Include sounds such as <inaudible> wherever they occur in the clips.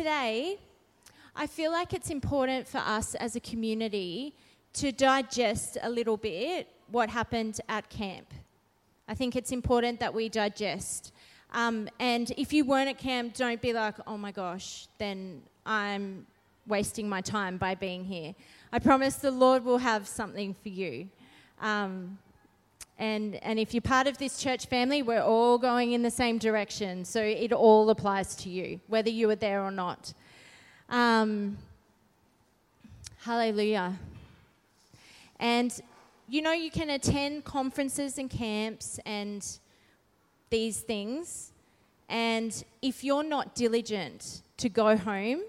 today, I feel like it's important for us as a community to digest a little bit what happened at camp. I think it's important that we digest. Um, and if you weren't at camp, don't be like, oh my gosh, then I'm wasting my time by being here. I promise the Lord will have something for you. Um, and, and if you're part of this church family, we're all going in the same direction. So it all applies to you, whether you were there or not. Um, hallelujah. And you know, you can attend conferences and camps and these things. And if you're not diligent to go home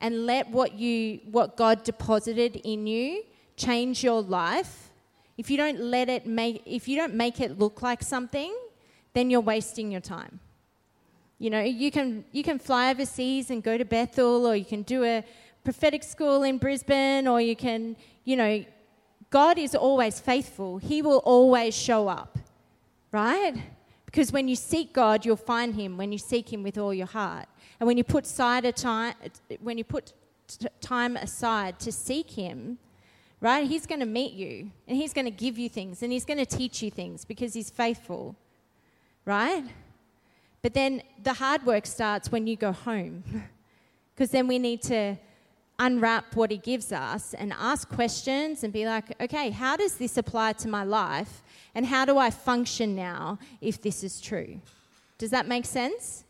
and let what you what God deposited in you change your life, if you don't let it make if you don't make it look like something, then you're wasting your time. You know, you can you can fly overseas and go to Bethel or you can do a prophetic school in Brisbane or you can, you know, God is always faithful. He will always show up. Right? Because when you seek God, you'll find him when you seek him with all your heart. And when you put side a time when you put time aside to seek him, right? He's going to meet you and he's going to give you things and he's going to teach you things because he's faithful, right? But then the hard work starts when you go home <laughs> because then we need to unwrap what he gives us and ask questions and be like, okay, how does this apply to my life? And how do I function now if this is true? Does that make sense?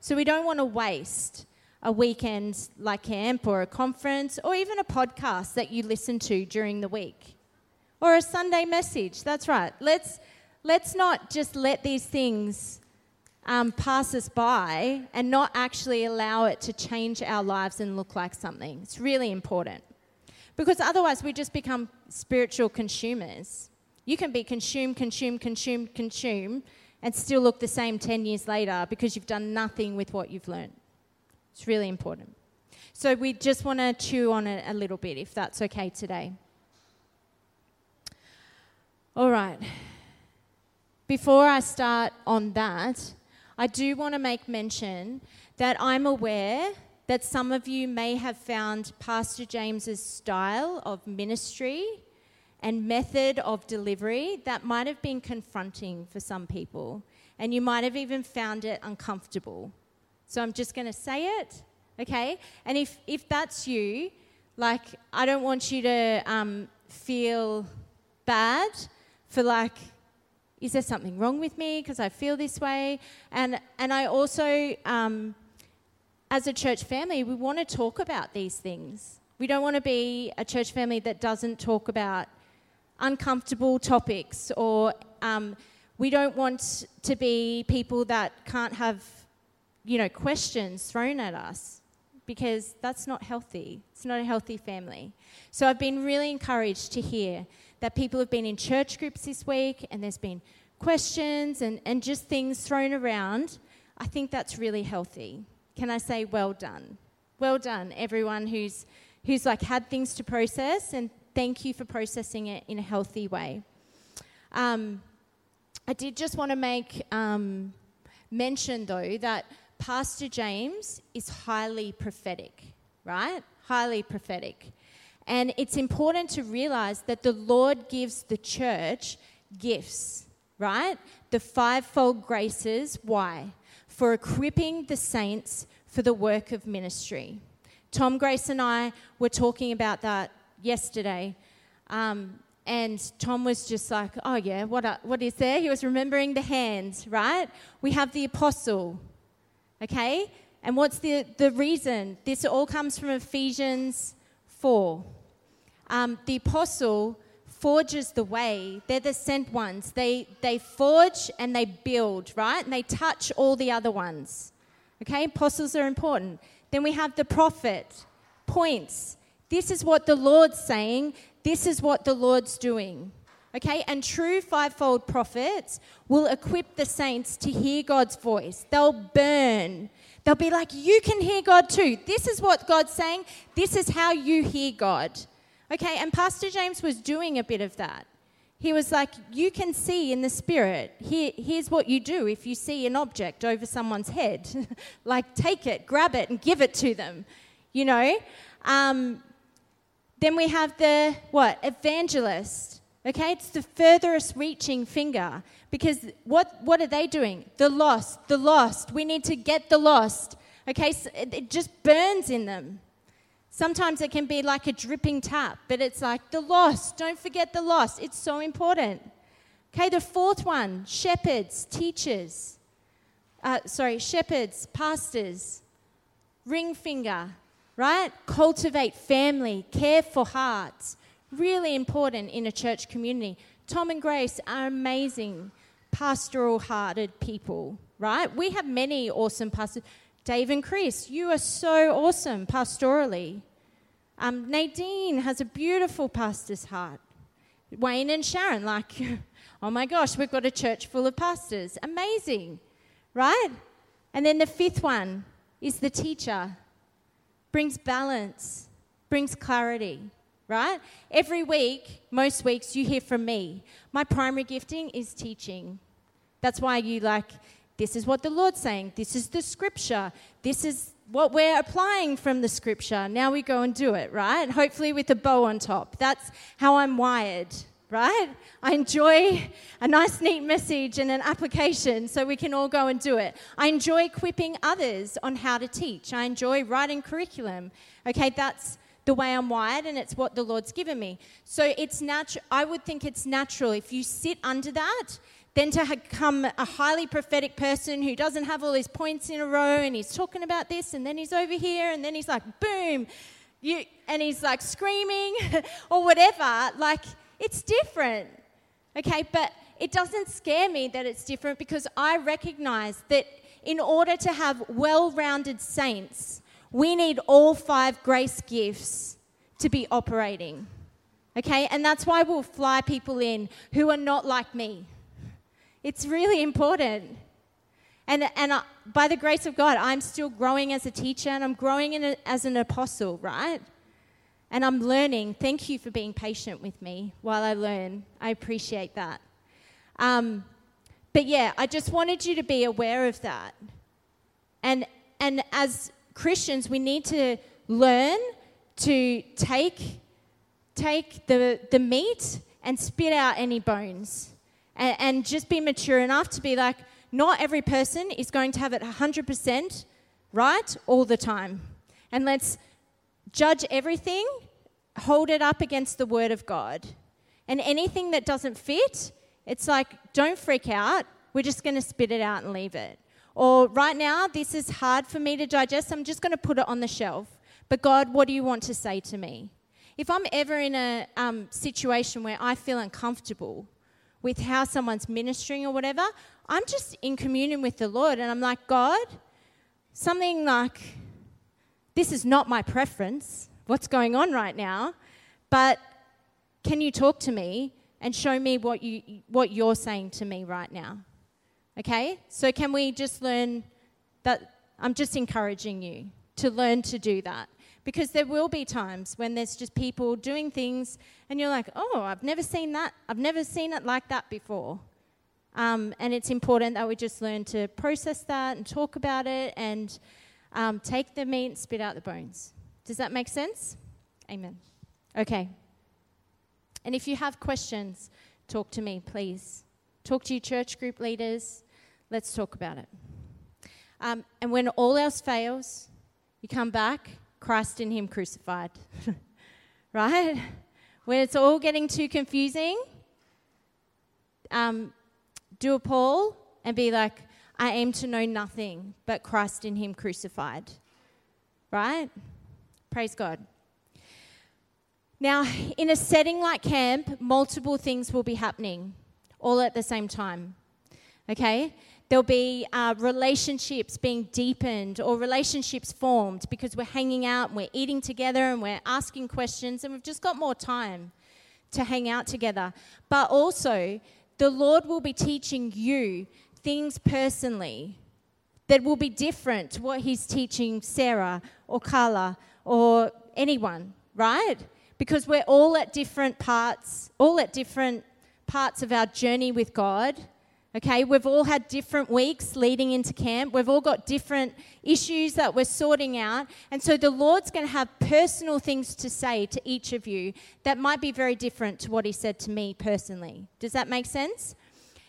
So we don't want to waste a weekend like camp or a conference or even a podcast that you listen to during the week or a Sunday message. That's right. Let's, let's not just let these things um, pass us by and not actually allow it to change our lives and look like something. It's really important. Because otherwise, we just become spiritual consumers. You can be consume, consume, consume, consume, and still look the same 10 years later because you've done nothing with what you've learned. It's really important. So we just want to chew on it a little bit, if that's okay today. All right. Before I start on that, I do want to make mention that I'm aware that some of you may have found Pastor James's style of ministry and method of delivery that might have been confronting for some people, and you might have even found it uncomfortable. So I'm just going to say it, okay? And if, if that's you, like, I don't want you to um, feel bad for, like, is there something wrong with me because I feel this way? And, and I also, um, as a church family, we want to talk about these things. We don't want to be a church family that doesn't talk about uncomfortable topics or um, we don't want to be people that can't have you know, questions thrown at us because that's not healthy. It's not a healthy family. So I've been really encouraged to hear that people have been in church groups this week and there's been questions and, and just things thrown around. I think that's really healthy. Can I say well done? Well done, everyone who's, who's like had things to process, and thank you for processing it in a healthy way. Um, I did just want to make um, mention, though, that Pastor James is highly prophetic, right? Highly prophetic. And it's important to realize that the Lord gives the church gifts, right? The fivefold graces. Why? For equipping the saints for the work of ministry. Tom Grace and I were talking about that yesterday. Um, and Tom was just like, oh, yeah, what, what is there? He was remembering the hands, right? We have the apostle, Okay? And what's the, the reason? This all comes from Ephesians 4. Um, the apostle forges the way. They're the sent ones. They, they forge and they build, right? And they touch all the other ones. Okay? Apostles are important. Then we have the prophet, points. This is what the Lord's saying. This is what the Lord's doing. Okay, and true fivefold prophets will equip the saints to hear God's voice. They'll burn. They'll be like, You can hear God too. This is what God's saying. This is how you hear God. Okay, and Pastor James was doing a bit of that. he was like, You can see in the spirit. Here, here's what you do if you see an object over someone's head. <laughs> like, take it, grab it, and give it to them. You know? Um, then we have the what? Evangelist. Okay, it's the furthest reaching finger because what, what are they doing? The lost, the lost. We need to get the lost. Okay, so it, it just burns in them. Sometimes it can be like a dripping tap, but it's like the lost. Don't forget the lost. It's so important. Okay, the fourth one shepherds, teachers. Uh, sorry, shepherds, pastors, ring finger, right? Cultivate family, care for hearts. Really important in a church community. Tom and Grace are amazing, pastoral hearted people, right? We have many awesome pastors. Dave and Chris, you are so awesome pastorally. Um, Nadine has a beautiful pastor's heart. Wayne and Sharon, like, <laughs> oh my gosh, we've got a church full of pastors. Amazing, right? And then the fifth one is the teacher. Brings balance, brings clarity, right? Every week, most weeks, you hear from me. My primary gifting is teaching. That's why you like this is what the Lord's saying. This is the scripture. This is what we're applying from the scripture. Now we go and do it, right? Hopefully with a bow on top. That's how I'm wired, right? I enjoy a nice, neat message and an application so we can all go and do it. I enjoy equipping others on how to teach. I enjoy writing curriculum. Okay, that's the way I'm wired and it's what the Lord's given me. So it's natural. I would think it's natural if you sit under that then to become a highly prophetic person who doesn't have all his points in a row and he's talking about this and then he's over here and then he's like, boom, you, and he's like screaming <laughs> or whatever, like it's different. Okay, but it doesn't scare me that it's different because I recognize that in order to have well rounded saints, we need all five grace gifts to be operating. Okay, and that's why we'll fly people in who are not like me it's really important. And, and uh, by the grace of God, I'm still growing as a teacher and I'm growing a, as an apostle, right? And I'm learning. Thank you for being patient with me while I learn. I appreciate that. Um, but yeah, I just wanted you to be aware of that. And, and as Christians, we need to learn to take, take the, the meat and spit out any bones and, and just be mature enough to be like, not every person is going to have it 100% right all the time. And let's judge everything, hold it up against the Word of God. And anything that doesn't fit, it's like, don't freak out. We're just going to spit it out and leave it. Or right now, this is hard for me to digest. I'm just going to put it on the shelf. But God, what do you want to say to me? If I'm ever in a um, situation where I feel uncomfortable, with how someone's ministering or whatever, I'm just in communion with the Lord and I'm like, God, something like, this is not my preference, what's going on right now, but can you talk to me and show me what, you, what you're saying to me right now? Okay? So, can we just learn that? I'm just encouraging you to learn to do that because there will be times when there's just people doing things and you're like, oh, I've never seen that. I've never seen it like that before. Um, and it's important that we just learn to process that and talk about it and um, take the meat spit out the bones. Does that make sense? Amen. Okay. And if you have questions, talk to me, please. Talk to your church group leaders. Let's talk about it. Um, and when all else fails, you come back Christ in Him crucified. <laughs> right? When it's all getting too confusing, um, do a Paul and be like, I aim to know nothing but Christ in Him crucified. Right? Praise God. Now, in a setting like camp, multiple things will be happening all at the same time. Okay? There'll be uh, relationships being deepened or relationships formed because we're hanging out and we're eating together and we're asking questions and we've just got more time to hang out together. But also, the Lord will be teaching you things personally that will be different to what He's teaching Sarah or Carla or anyone, right? Because we're all at different parts, all at different parts of our journey with God. Okay, we've all had different weeks leading into camp. We've all got different issues that we're sorting out. And so the Lord's going to have personal things to say to each of you that might be very different to what He said to me personally. Does that make sense?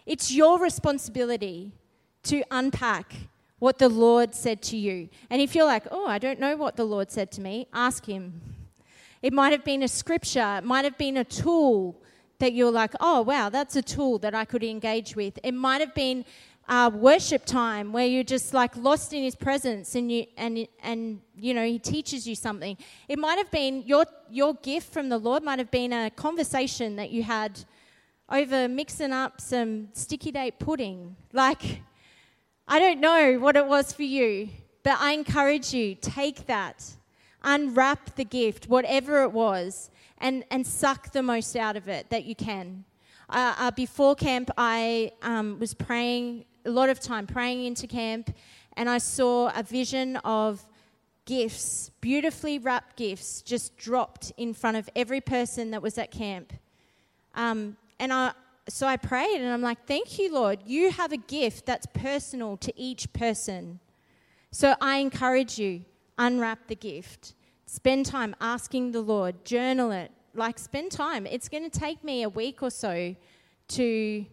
It's your responsibility to unpack what the Lord said to you. And if you're like, oh, I don't know what the Lord said to me, ask Him. It might have been a scripture, it might have been a tool that you're like, oh, wow, that's a tool that I could engage with. It might have been a worship time where you're just like lost in his presence and you and and you know he teaches you something. It might have been your your gift from the lord might have been a conversation that you had over mixing up some sticky date pudding. Like i don't know what it was for you but i encourage you take that. Unwrap the gift whatever it was and, and suck the most out of it that you can. Uh, uh, before camp, I um, was praying a lot of time, praying into camp, and I saw a vision of gifts, beautifully wrapped gifts, just dropped in front of every person that was at camp. Um, and I, so I prayed, and I'm like, Thank you, Lord. You have a gift that's personal to each person. So I encourage you, unwrap the gift. Spend time asking the Lord, journal it, like spend time. It's going to take me a week or so to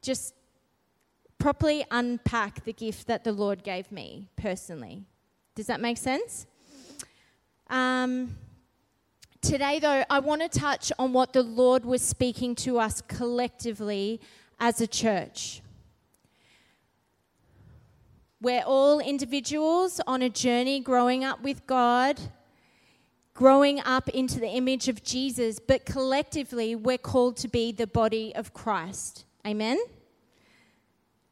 just properly unpack the gift that the Lord gave me personally. Does that make sense? Um, today, though, I want to touch on what the Lord was speaking to us collectively as a church. We're all individuals on a journey growing up with God growing up into the image of Jesus, but collectively we're called to be the body of Christ. Amen?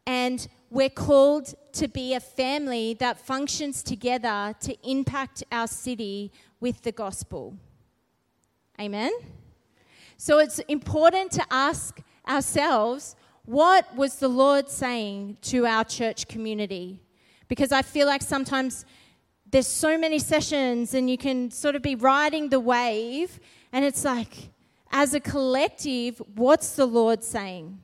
And we're called to be a family that functions together to impact our city with the gospel. Amen? So it's important to ask ourselves what was the Lord saying to our church community? Because I feel like sometimes there's so many sessions and you can sort of be riding the wave and it's like as a collective what's the lord saying?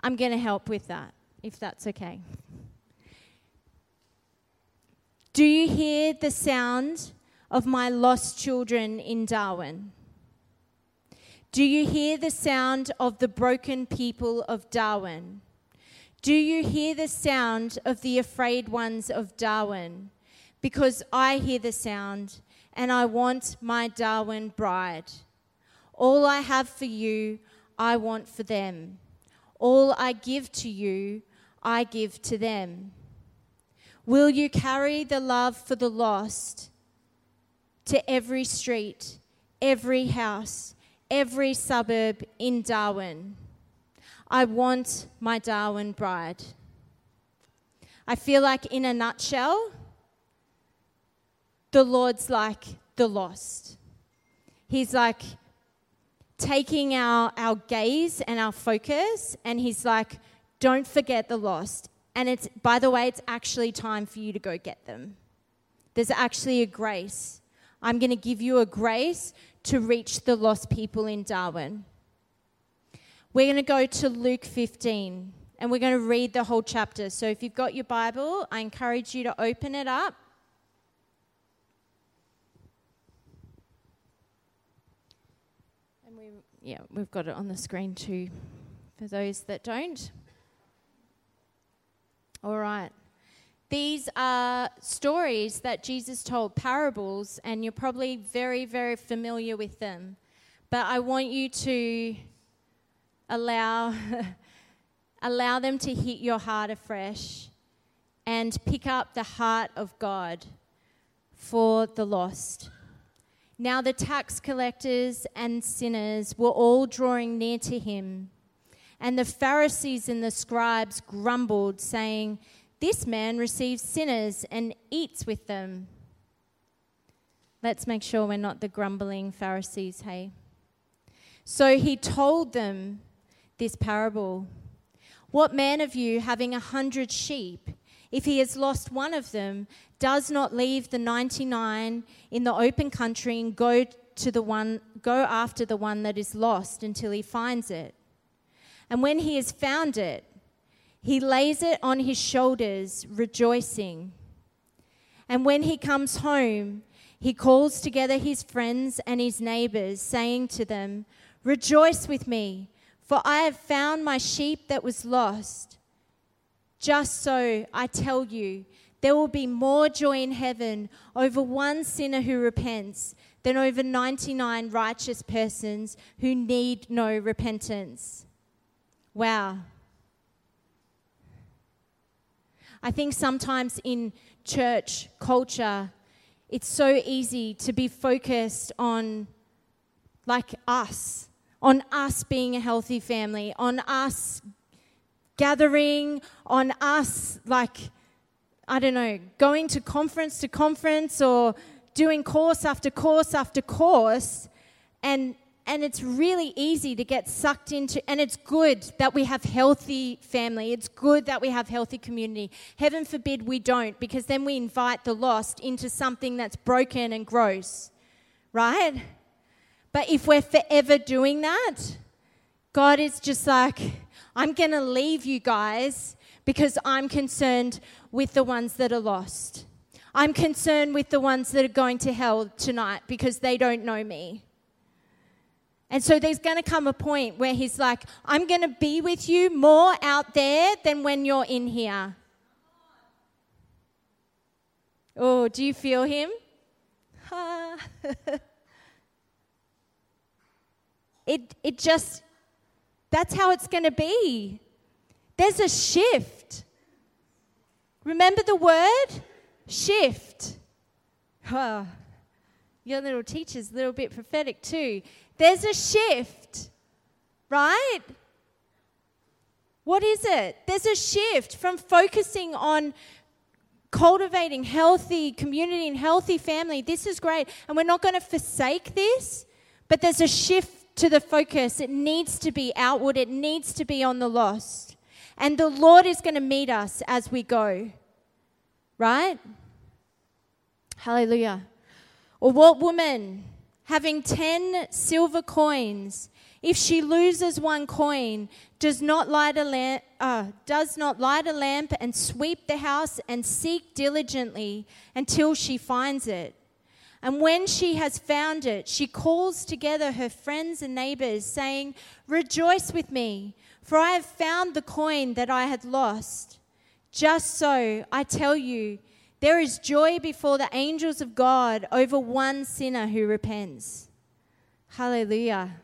I'm going to help with that if that's okay. Do you hear the sound of my lost children in darwin? Do you hear the sound of the broken people of darwin do you hear the sound of the afraid ones of Darwin? Because I hear the sound and I want my Darwin bride. All I have for you, I want for them. All I give to you, I give to them. Will you carry the love for the lost to every street, every house, every suburb in Darwin? I want my Darwin bride. I feel like, in a nutshell, the Lord's like the lost. He's like taking our, our gaze and our focus, and He's like, don't forget the lost. And it's, by the way, it's actually time for you to go get them. There's actually a grace. I'm going to give you a grace to reach the lost people in Darwin. We're going to go to Luke 15 and we're going to read the whole chapter. So if you've got your Bible, I encourage you to open it up. And we yeah, we've got it on the screen too for those that don't. All right. These are stories that Jesus told, parables, and you're probably very, very familiar with them. But I want you to allow, <laughs> allow them to hit your heart afresh and pick up the heart of God for the lost. Now the tax collectors and sinners were all drawing near to him. And the Pharisees and the scribes grumbled, saying, This man receives sinners and eats with them. Let's make sure we're not the grumbling Pharisees, hey? So he told them this parable. What man of you, having a hundred sheep, if he has lost one of them, does not leave the 99 in the open country and go to the one go after the one that is lost until he finds it. And when he has found it, he lays it on his shoulders, rejoicing. And when he comes home, he calls together his friends and his neighbors, saying to them, Rejoice with me, for I have found my sheep that was lost. Just so, I tell you, there will be more joy in heaven over one sinner who repents than over 99 righteous persons who need no repentance. Wow. I think sometimes in church culture, it's so easy to be focused on like us, on us being a healthy family, on us gathering, on us like I don't know, going to conference to conference or doing course after course after course. And and it's really easy to get sucked into and it's good that we have healthy family. It's good that we have healthy community. Heaven forbid we don't because then we invite the lost into something that's broken and gross right but if we're forever doing that god is just like i'm going to leave you guys because i'm concerned with the ones that are lost i'm concerned with the ones that are going to hell tonight because they don't know me and so there's going to come a point where he's like, I'm going to be with you more out there than when you're in here. Oh, do you feel him? <laughs> <laughs> it, it just, that's how it's going to be. There's a shift. Remember the word? Shift. Oh, your little teacher's a little bit prophetic too. There's a shift, right? What is it? There's a shift from focusing on cultivating healthy community and healthy family. This is great. And we're not going to forsake this, but there's a shift to the focus. It needs to be outward, it needs to be on the lost. And the Lord is going to meet us as we go, right? Hallelujah. Or what woman having 10 silver coins, if she loses one coin, does not light a lamp, uh, does not light a lamp and sweep the house and seek diligently until she finds it. And when she has found it, she calls together her friends and neighbors, saying, Rejoice with me, for I have found the coin that I had lost. Just so, I tell you, there is joy before the angels of God over one sinner who repents. Hallelujah.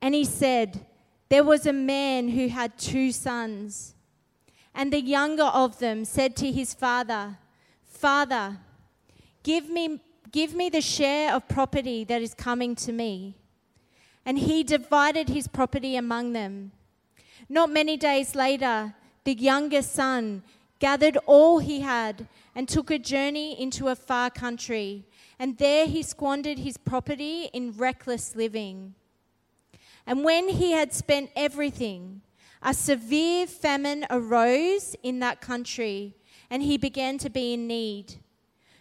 And he said, There was a man who had two sons. And the younger of them said to his father, Father, give me, give me the share of property that is coming to me. And he divided his property among them. Not many days later, the younger son gathered all he had, and took a journey into a far country. And there he squandered his property in reckless living. And when he had spent everything, a severe famine arose in that country, and he began to be in need.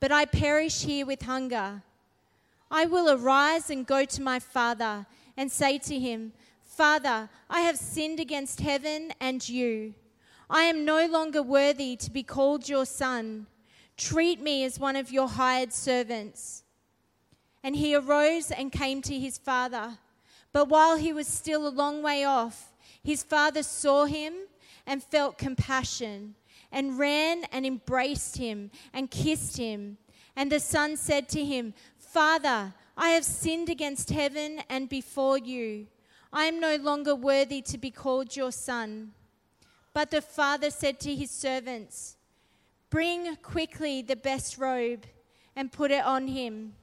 but I perish here with hunger? I will arise and go to my father and say to him, Father, I have sinned against heaven and you. I am no longer worthy to be called your son. Treat me as one of your hired servants. And he arose and came to his father. But while he was still a long way off, his father saw him and felt compassion and ran and embraced him and kissed him. And the son said to him, Father, I have sinned against heaven and before you. I am no longer worthy to be called your son. But the father said to his servants, Bring quickly the best robe and put it on him.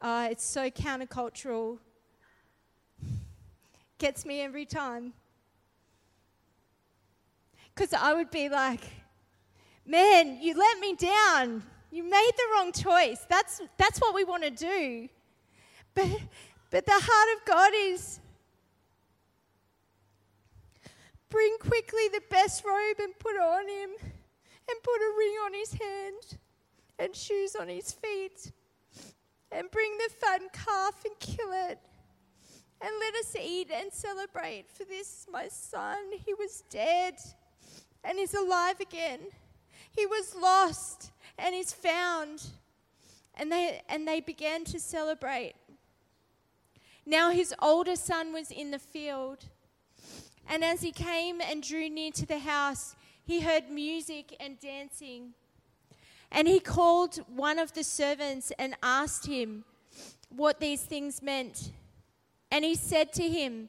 Uh, it's so countercultural. <laughs> Gets me every time. Because I would be like, man, you let me down. You made the wrong choice. That's, that's what we want to do. But, but the heart of God is bring quickly the best robe and put on him, and put a ring on his hand, and shoes on his feet, and bring the fattened calf and kill it. And let us eat and celebrate, for this my son, he was dead and is alive again. He was lost and is found. And they, and they began to celebrate. Now his older son was in the field. And as he came and drew near to the house, he heard music and dancing. And he called one of the servants and asked him what these things meant. And he said to him,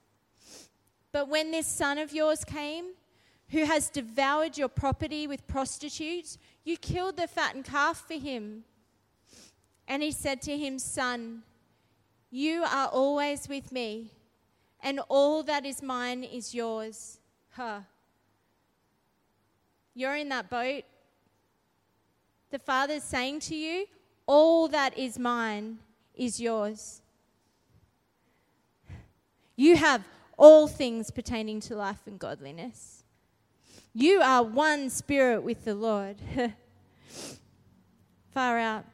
But when this son of yours came, who has devoured your property with prostitutes, you killed the fattened calf for him. And he said to him, Son, you are always with me, and all that is mine is yours. Huh. You're in that boat. The Father's saying to you, All that is mine is yours. You have all things pertaining to life and godliness. You are one spirit with the Lord. <laughs> Far out.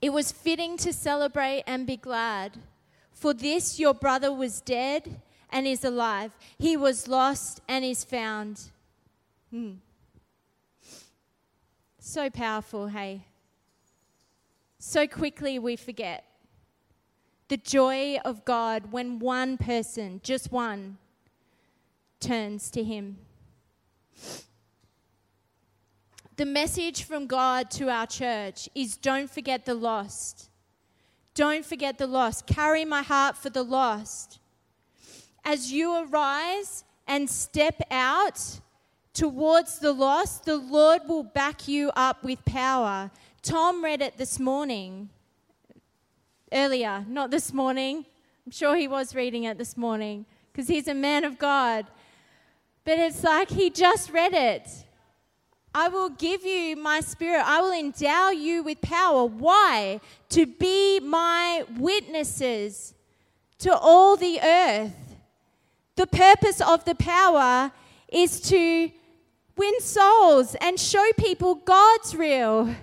It was fitting to celebrate and be glad. For this your brother was dead and is alive. He was lost and is found. Hmm. So powerful, hey? So quickly we forget the joy of God when one person, just one, turns to Him. The message from God to our church is don't forget the lost. Don't forget the lost. Carry my heart for the lost. As you arise and step out towards the lost, the Lord will back you up with power. Tom read it this morning earlier, not this morning. I'm sure he was reading it this morning because he's a man of God. But it's like he just read it. I will give you my spirit. I will endow you with power. Why? To be my witnesses to all the earth. The purpose of the power is to win souls and show people God's real.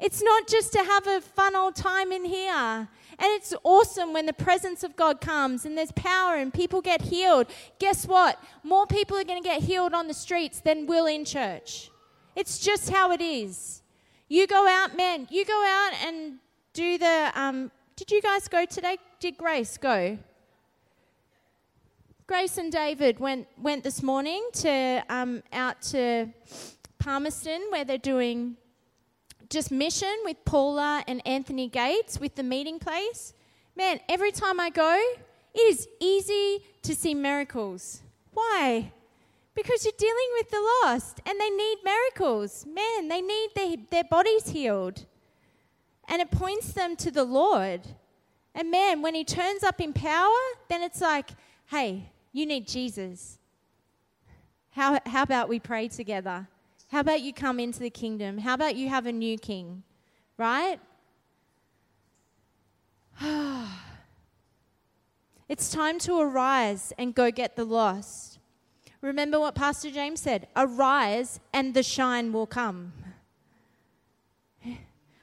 It's not just to have a fun old time in here. And it's awesome when the presence of God comes and there's power and people get healed. Guess what? More people are going to get healed on the streets than will in church. It's just how it is. You go out, man, you go out and do the. Um, did you guys go today? Did Grace go? Grace and David went, went this morning to um, out to Palmerston where they're doing just mission with Paula and Anthony Gates with the meeting place, man, every time I go, it is easy to see miracles. Why? Because you're dealing with the lost and they need miracles. Man, they need their, their bodies healed. And it points them to the Lord. And man, when he turns up in power, then it's like, hey, you need Jesus. How, how about we pray together? How about you come into the kingdom? How about you have a new king? Right? <sighs> it's time to arise and go get the lost. Remember what Pastor James said arise and the shine will come. <laughs>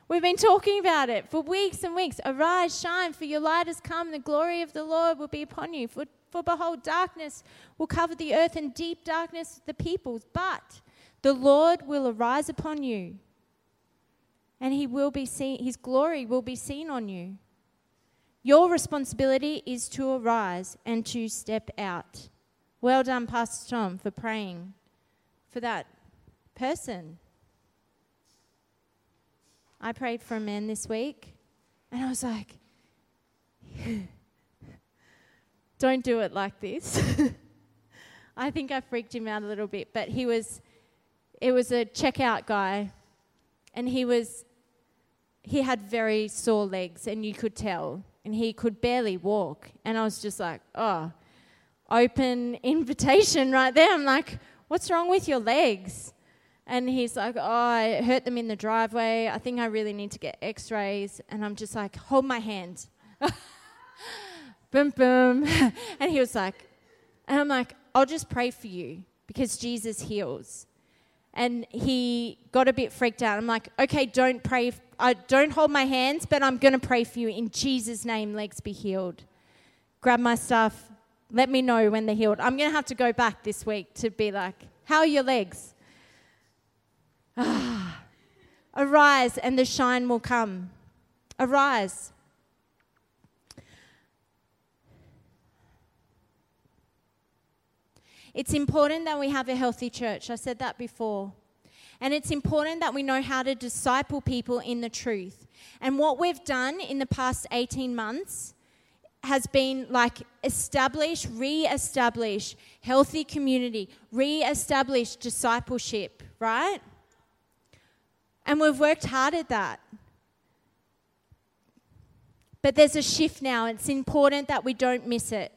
We've been talking about it for weeks and weeks. Arise, shine, for your light has come, the glory of the Lord will be upon you. For, for behold, darkness will cover the earth, and deep darkness the peoples. But the Lord will arise upon you, and he will be seen his glory will be seen on you. Your responsibility is to arise and to step out. Well done, Pastor Tom, for praying for that person. I prayed for a man this week, and I was like, <laughs> don't do it like this. <laughs> I think I freaked him out a little bit, but he was, it was a checkout guy, and he was, he had very sore legs, and you could tell, and he could barely walk. And I was just like, oh, open <laughs> invitation right there. I'm like, what's wrong with your legs? And he's like, oh, I hurt them in the driveway. I think I really need to get x rays. And I'm just like, hold my hand. <laughs> boom, boom. <laughs> and he was like, and I'm like, I'll just pray for you because Jesus heals. And he got a bit freaked out. I'm like, okay, don't pray. I don't hold my hands, but I'm going to pray for you in Jesus' name. Legs be healed. Grab my stuff. Let me know when they're healed. I'm going to have to go back this week to be like, how are your legs? Ah. Arise, and the shine will come. Arise. It's important that we have a healthy church. I said that before. And it's important that we know how to disciple people in the truth. And what we've done in the past 18 months has been like establish, re establish healthy community, re establish discipleship, right? And we've worked hard at that. But there's a shift now. It's important that we don't miss it.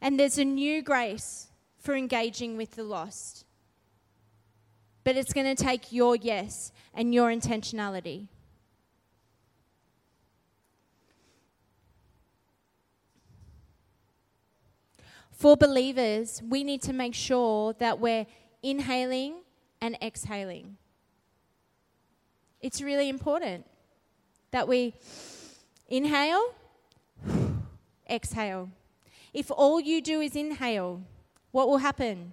And there's a new grace for engaging with the lost. But it's going to take your yes and your intentionality. For believers, we need to make sure that we're inhaling and exhaling. It's really important that we inhale, <sighs> exhale. If all you do is inhale, what will happen?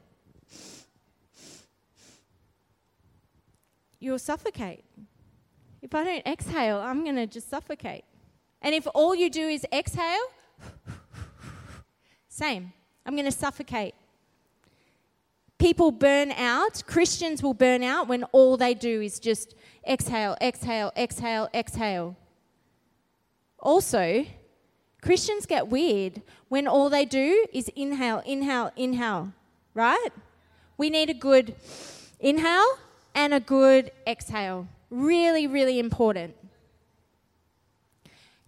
You'll suffocate. If I don't exhale, I'm going to just suffocate. And if all you do is exhale, same. I'm going to suffocate. People burn out, Christians will burn out when all they do is just exhale, exhale, exhale, exhale. Also, Christians get weird when all they do is inhale, inhale, inhale, right? We need a good inhale and a good exhale. Really, really important.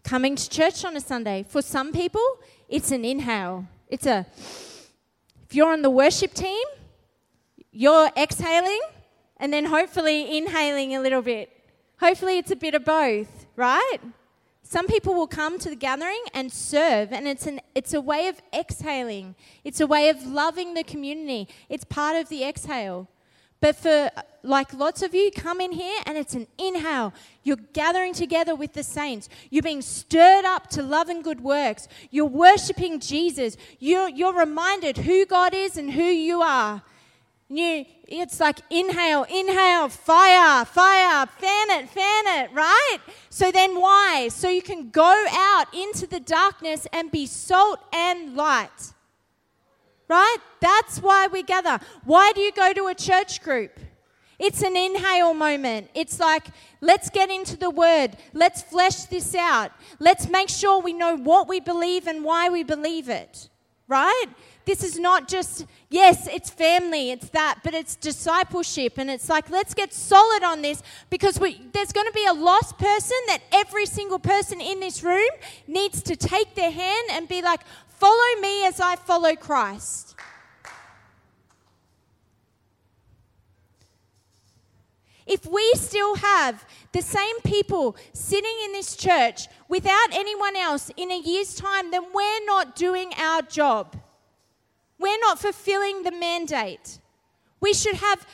Coming to church on a Sunday, for some people, it's an inhale. It's a, if you're on the worship team, you're exhaling and then hopefully inhaling a little bit. Hopefully, it's a bit of both, right? Some people will come to the gathering and serve, and it's, an, it's a way of exhaling. It's a way of loving the community. It's part of the exhale. But for like lots of you come in here and it's an inhale. You're gathering together with the saints. You're being stirred up to love and good works. You're worshiping Jesus. You're, you're reminded who God is and who you are. You, it's like inhale, inhale, fire, fire, fan it, fan it, right? So then why? So you can go out into the darkness and be salt and light. Right? That's why we gather. Why do you go to a church group? It's an inhale moment. It's like, let's get into the word. Let's flesh this out. Let's make sure we know what we believe and why we believe it. Right? This is not just, yes, it's family, it's that, but it's discipleship. And it's like, let's get solid on this because we, there's going to be a lost person that every single person in this room needs to take their hand and be like, follow me as I follow Christ. If we still have the same people sitting in this church without anyone else in a year's time, then we're not doing our job. We're not fulfilling the mandate. We should have,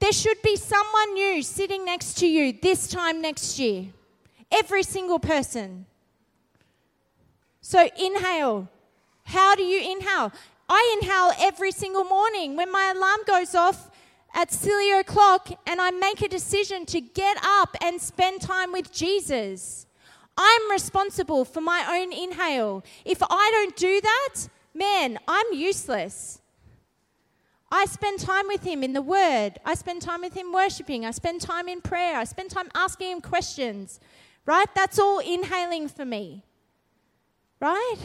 there should be someone new sitting next to you this time next year. Every single person. So inhale. How do you inhale? I inhale every single morning. When my alarm goes off, at silly o'clock and I make a decision to get up and spend time with Jesus. I'm responsible for my own inhale. If I don't do that, man, I'm useless. I spend time with Him in the Word. I spend time with Him worshiping. I spend time in prayer. I spend time asking Him questions. Right? That's all inhaling for me. Right?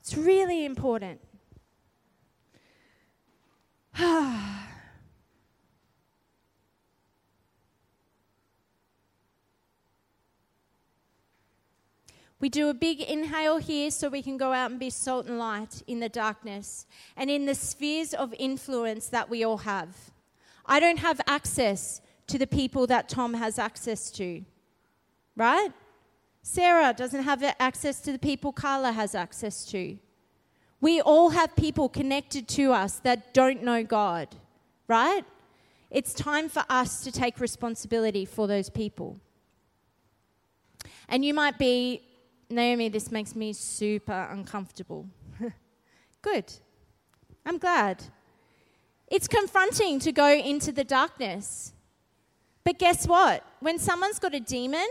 It's really important. <sighs> Ah. We do a big inhale here so we can go out and be salt and light in the darkness and in the spheres of influence that we all have. I don't have access to the people that Tom has access to, right? Sarah doesn't have access to the people Carla has access to. We all have people connected to us that don't know God, right? It's time for us to take responsibility for those people. And you might be, Naomi, this makes me super uncomfortable. <laughs> Good. I'm glad. It's confronting to go into the darkness. But guess what? When someone's got a demon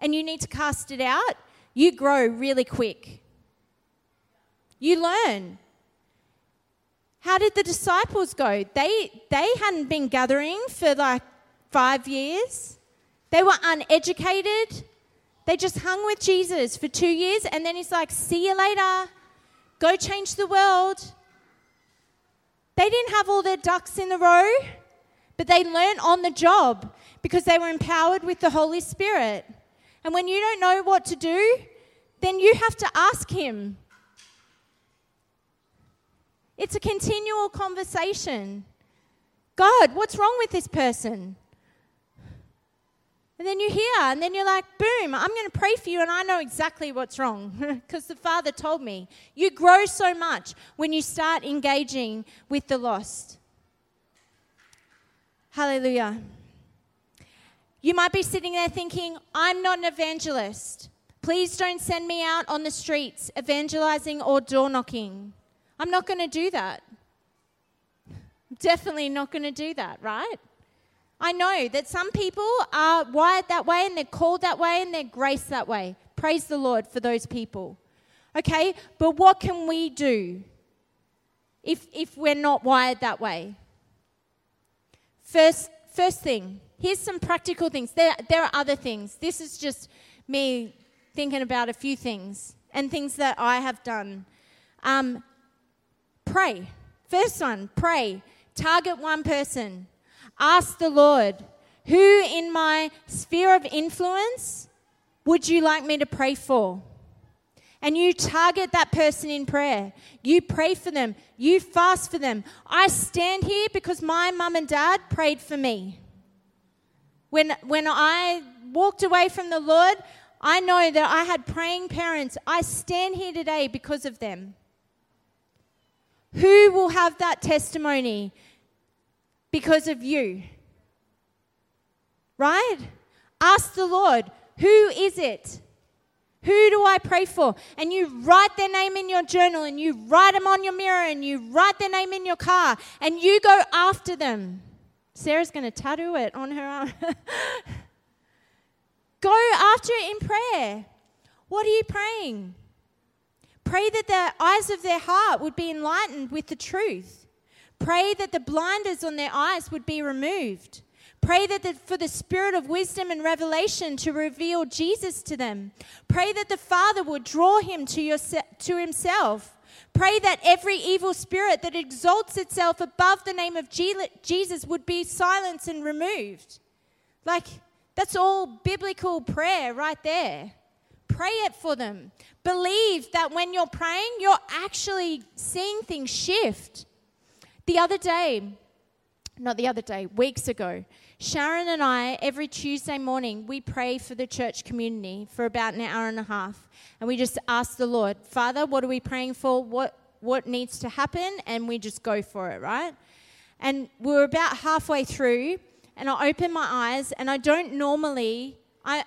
and you need to cast it out, you grow really quick. You learn. How did the disciples go? They, they hadn't been gathering for like five years. They were uneducated. They just hung with Jesus for two years, and then he's like, See you later. Go change the world. They didn't have all their ducks in a row, but they learned on the job because they were empowered with the Holy Spirit. And when you don't know what to do, then you have to ask Him. It's a continual conversation. God, what's wrong with this person? And then you hear, and then you're like, boom, I'm going to pray for you, and I know exactly what's wrong <laughs> because the Father told me. You grow so much when you start engaging with the lost. Hallelujah. You might be sitting there thinking, I'm not an evangelist. Please don't send me out on the streets evangelizing or door knocking. I'm not going to do that. <laughs> Definitely not going to do that, right? I know that some people are wired that way and they're called that way and they're graced that way. Praise the Lord for those people. Okay, but what can we do if, if we're not wired that way? First, first thing, here's some practical things. There, there are other things. This is just me thinking about a few things and things that I have done. Um, Pray. First one, pray. Target one person. Ask the Lord, who in my sphere of influence would you like me to pray for? And you target that person in prayer. You pray for them. You fast for them. I stand here because my mum and dad prayed for me. When, when I walked away from the Lord, I know that I had praying parents. I stand here today because of them. Who will have that testimony because of you? Right? Ask the Lord, who is it? Who do I pray for? And you write their name in your journal and you write them on your mirror and you write their name in your car and you go after them. Sarah's going to tattoo it on her arm. <laughs> go after it in prayer. What are you praying? Pray that the eyes of their heart would be enlightened with the truth. Pray that the blinders on their eyes would be removed. Pray that the, for the spirit of wisdom and revelation to reveal Jesus to them. Pray that the Father would draw him to, your, to himself. Pray that every evil spirit that exalts itself above the name of Jesus would be silenced and removed. Like, that's all biblical prayer right there. Pray it for them. Believe that when you're praying, you're actually seeing things shift. The other day, not the other day, weeks ago, Sharon and I, every Tuesday morning, we pray for the church community for about an hour and a half. And we just ask the Lord, Father, what are we praying for? What, what needs to happen? And we just go for it, right? And we're about halfway through, and I open my eyes, and I don't normally, I,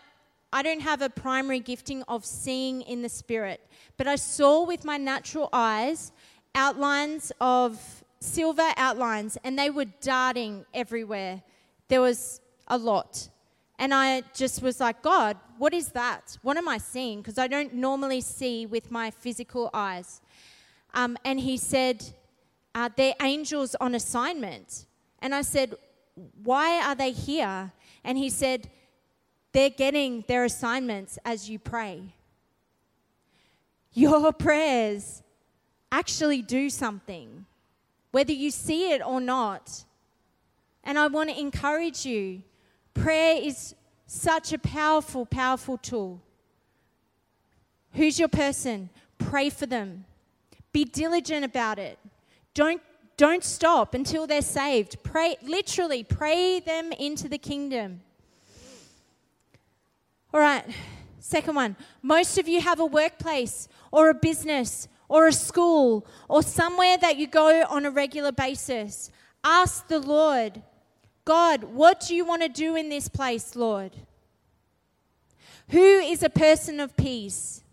I don't have a primary gifting of seeing in the spirit, but I saw with my natural eyes outlines of silver outlines and they were darting everywhere. There was a lot. And I just was like, God, what is that? What am I seeing? Because I don't normally see with my physical eyes. Um, and he said, uh, They're angels on assignment. And I said, Why are they here? And he said, They're getting their assignments as you pray. Your <laughs> prayers actually do something, whether you see it or not. And I want to encourage you prayer is such a powerful, powerful tool. Who's your person? Pray for them. Be diligent about it. Don't, don't stop until they're saved. Pray, literally, pray them into the kingdom. All right, second one. Most of you have a workplace or a business or a school or somewhere that you go on a regular basis. Ask the Lord, God, what do you want to do in this place, Lord? Who is a person of peace?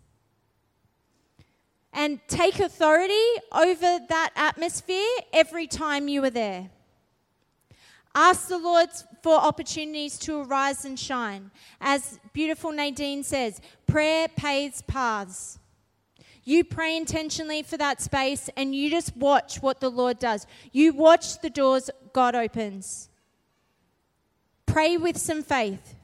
And take authority over that atmosphere every time you are there. Ask the Lord for opportunities to arise and shine. As beautiful Nadine says, prayer paves paths. You pray intentionally for that space and you just watch what the Lord does. You watch the doors God opens. Pray with some faith,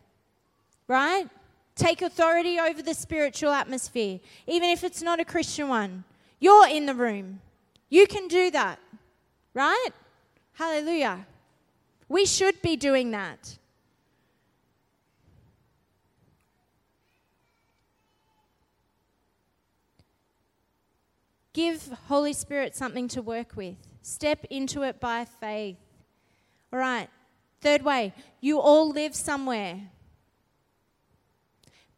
right? Take authority over the spiritual atmosphere, even if it's not a Christian one. You're in the room. You can do that, right? Hallelujah. We should be doing that. Give Holy Spirit something to work with. Step into it by faith. All right. Third way, you all live somewhere.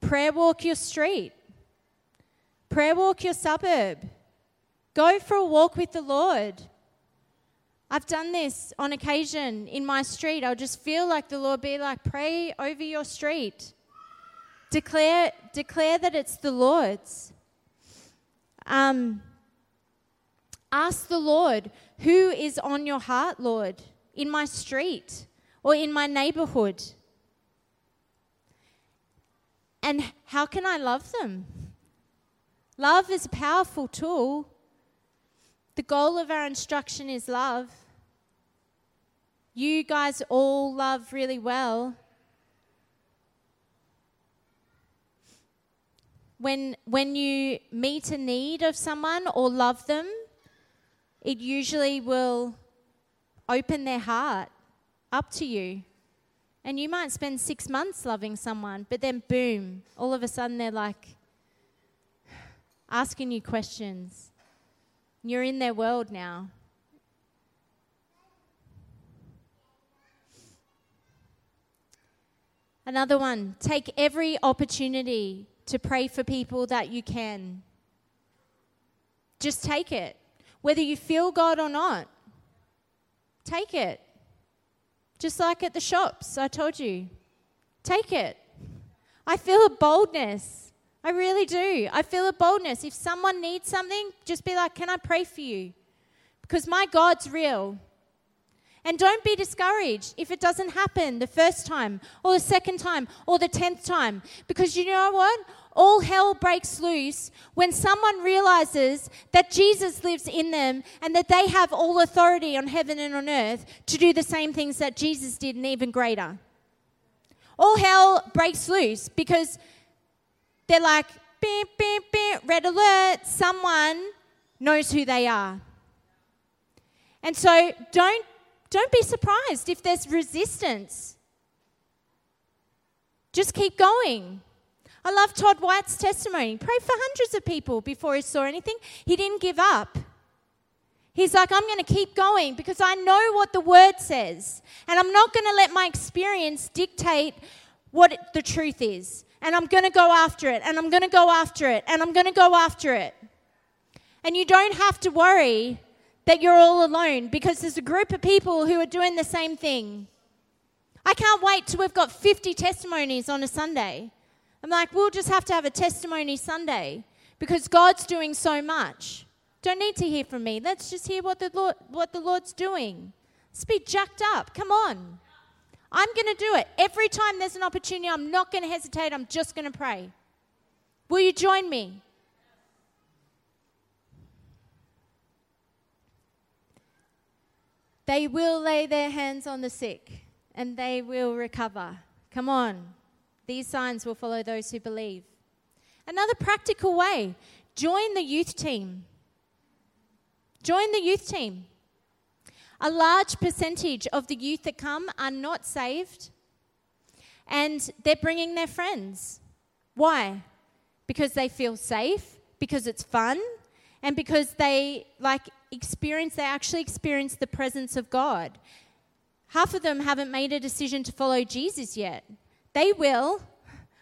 Prayer walk your street. Prayer walk your suburb. Go for a walk with the Lord. I've done this on occasion in my street. I'll just feel like the Lord be like, pray over your street. Declare, declare that it's the Lord's. Um, Ask the Lord, who is on your heart, Lord, in my street or in my neighborhood? And how can I love them? Love is a powerful tool. The goal of our instruction is love. You guys all love really well. When, when you meet a need of someone or love them, it usually will open their heart up to you. And you might spend six months loving someone, but then boom, all of a sudden they're like asking you questions. You're in their world now. Another one take every opportunity to pray for people that you can. Just take it whether you feel God or not. Take it. Just like at the shops, I told you. Take it. I feel a boldness. I really do. I feel a boldness. If someone needs something, just be like, Can I pray for you? Because my God's real. And don't be discouraged if it doesn't happen the first time, or the second time, or the tenth time. Because you know what? all hell breaks loose when someone realizes that Jesus lives in them and that they have all authority on heaven and on earth to do the same things that Jesus did and even greater. All hell breaks loose because they're like, beep, beep, beep, red alert, someone knows who they are. And so don't, don't be surprised if there's resistance. Just keep going. I love Todd White's testimony. Prayed for hundreds of people before he saw anything. He didn't give up. He's like, I'm going to keep going because I know what the word says. And I'm not going to let my experience dictate what the truth is. And I'm going to go after it. And I'm going to go after it. And I'm going to go after it. And you don't have to worry that you're all alone because there's a group of people who are doing the same thing. I can't wait till we've got 50 testimonies on a Sunday. I'm like, we'll just have to have a testimony Sunday because God's doing so much. Don't need to hear from me. Let's just hear what the Lord, what the Lord's doing. Let's be jacked up. Come on. I'm going to do it. Every time there's an opportunity, I'm not going to hesitate. I'm just going to pray. Will you join me? They will lay their hands on the sick and they will recover. Come on. These signs will follow those who believe. Another practical way join the youth team. Join the youth team. A large percentage of the youth that come are not saved and they're bringing their friends. Why? Because they feel safe, because it's fun, and because they like experience they actually experience the presence of God. Half of them haven't made a decision to follow Jesus yet. They will.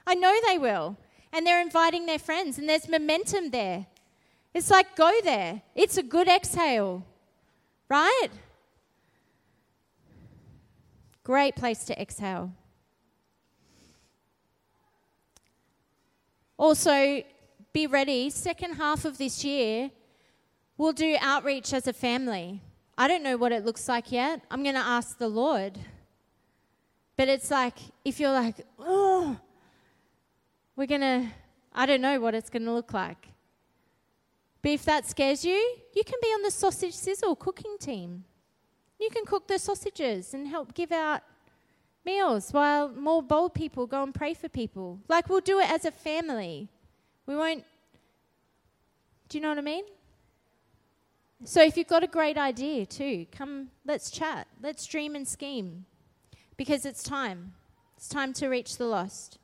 I know they will. And they're inviting their friends and there's momentum there. It's like go there. It's a good exhale. Right? Great place to exhale. Also, be ready. Second half of this year, we'll do outreach as a family. I don't know what it looks like yet. I'm going to ask the Lord. But it's like, if you're like, oh, we're going to, I don't know what it's going to look like. But if that scares you, you can be on the sausage sizzle cooking team. You can cook the sausages and help give out meals while more bold people go and pray for people. Like we'll do it as a family. We won't. Do you know what I mean? So if you've got a great idea too, come, let's chat. Let's dream and scheme. Because it's time. It's time to reach the lost.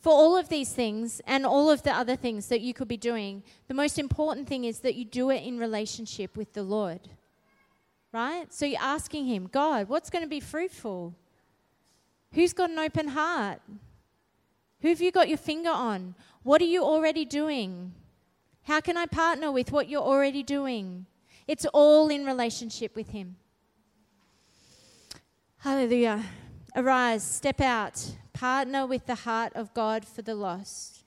For all of these things and all of the other things that you could be doing, the most important thing is that you do it in relationship with the Lord right? So you're asking Him, God, what's going to be fruitful? Who's got an open heart? Who have you got your finger on? What are you already doing? How can I partner with what you're already doing? It's all in relationship with Him. Hallelujah. Arise, step out, partner with the heart of God for the lost.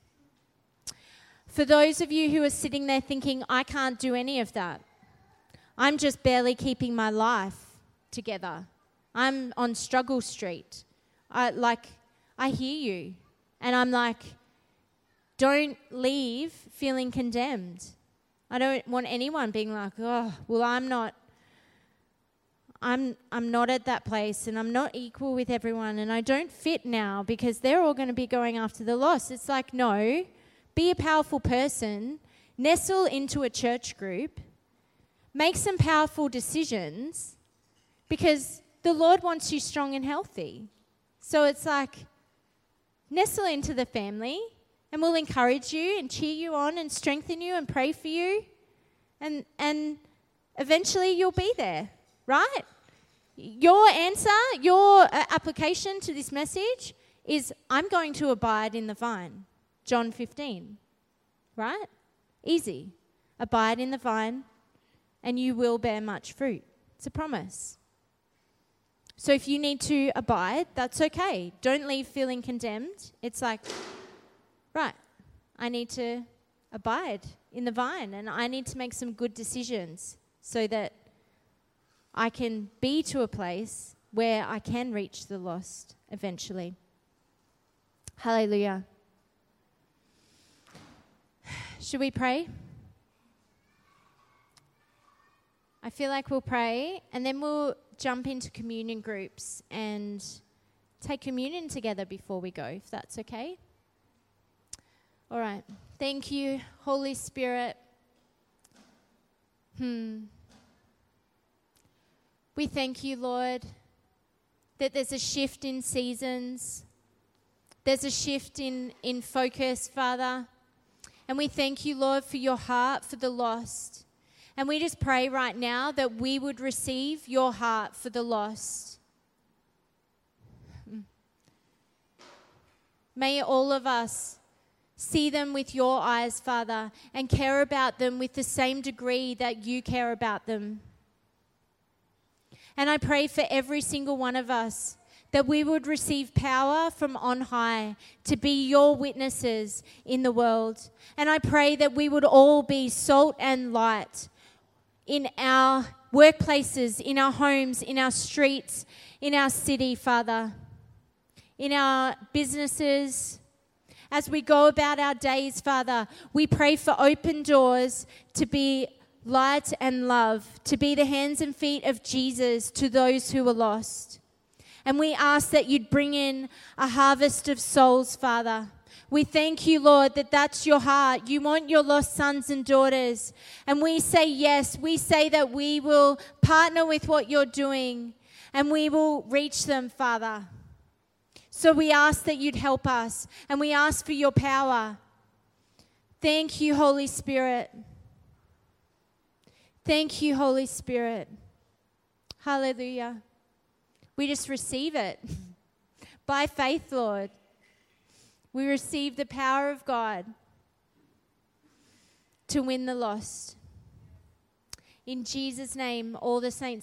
For those of you who are sitting there thinking, I can't do any of that, I'm just barely keeping my life together. I'm on struggle street. I like I hear you and I'm like don't leave feeling condemned. I don't want anyone being like, "Oh, well I'm not I'm I'm not at that place and I'm not equal with everyone and I don't fit now because they're all going to be going after the lost." It's like, "No, be a powerful person, nestle into a church group make some powerful decisions because the Lord wants you strong and healthy. So it's like, nestle into the family and we'll encourage you and cheer you on and strengthen you and pray for you. And, and eventually you'll be there, right? Your answer, your uh, application to this message is I'm going to abide in the vine. John 15, right? Easy. Abide in the vine, and you will bear much fruit. It's a promise. So if you need to abide, that's okay. Don't leave feeling condemned. It's like, right, I need to abide in the vine and I need to make some good decisions so that I can be to a place where I can reach the lost eventually. Hallelujah. Should we pray? I feel like we'll pray and then we'll jump into communion groups and take communion together before we go, if that's okay. All right. Thank you, Holy Spirit. Hmm. We thank you, Lord, that there's a shift in seasons. There's a shift in, in focus, Father. And we thank you, Lord, for your heart for the lost. And we just pray right now that we would receive your heart for the lost. May all of us see them with your eyes, Father, and care about them with the same degree that you care about them. And I pray for every single one of us that we would receive power from on high to be your witnesses in the world. And I pray that we would all be salt and light in our workplaces, in our homes, in our streets, in our city, Father, in our businesses. As we go about our days, Father, we pray for open doors to be light and love, to be the hands and feet of Jesus to those who are lost. And we ask that you'd bring in a harvest of souls, Father. We thank you, Lord, that that's your heart. You want your lost sons and daughters. And we say yes. We say that we will partner with what you're doing and we will reach them, Father. So we ask that you'd help us and we ask for your power. Thank you, Holy Spirit. Thank you, Holy Spirit. Hallelujah. We just receive it <laughs> by faith, Lord. We receive the power of God to win the lost. In Jesus' name, all the saints